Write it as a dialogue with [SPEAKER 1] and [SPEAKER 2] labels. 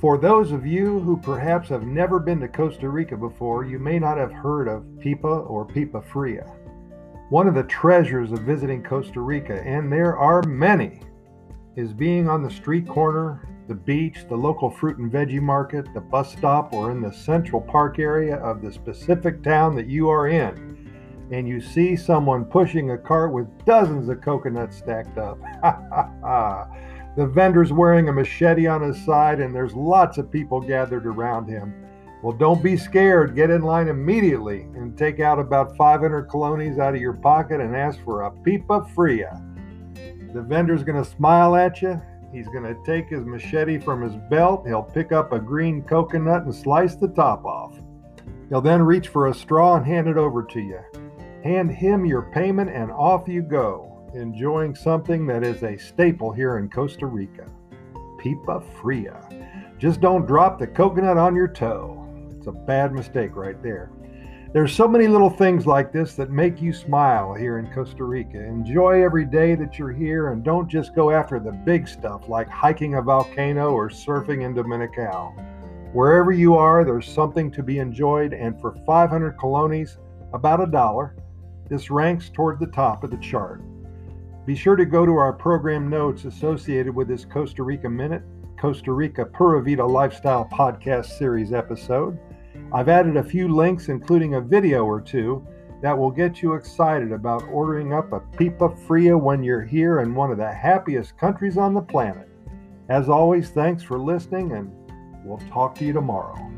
[SPEAKER 1] For those of you who perhaps have never been to Costa Rica before, you may not have heard of Pipa or Pipa Fria. One of the treasures of visiting Costa Rica, and there are many, is being on the street corner, the beach, the local fruit and veggie market, the bus stop, or in the central park area of the specific town that you are in. And you see someone pushing a cart with dozens of coconuts stacked up. The vendor's wearing a machete on his side, and there's lots of people gathered around him. Well, don't be scared. Get in line immediately and take out about 500 colones out of your pocket and ask for a pipa fria. The vendor's going to smile at you. He's going to take his machete from his belt. He'll pick up a green coconut and slice the top off. He'll then reach for a straw and hand it over to you. Hand him your payment, and off you go enjoying something that is a staple here in Costa Rica Pipa Fria. Just don't drop the coconut on your toe. It's a bad mistake right there. There's so many little things like this that make you smile here in Costa Rica. Enjoy every day that you're here and don't just go after the big stuff like hiking a volcano or surfing in Dominical. Wherever you are, there's something to be enjoyed, and for 500 colones, about a dollar, this ranks toward the top of the chart. Be sure to go to our program notes associated with this Costa Rica Minute, Costa Rica Pura Vida Lifestyle Podcast Series episode. I've added a few links, including a video or two, that will get you excited about ordering up a Pipa Fria when you're here in one of the happiest countries on the planet. As always, thanks for listening, and we'll talk to you tomorrow.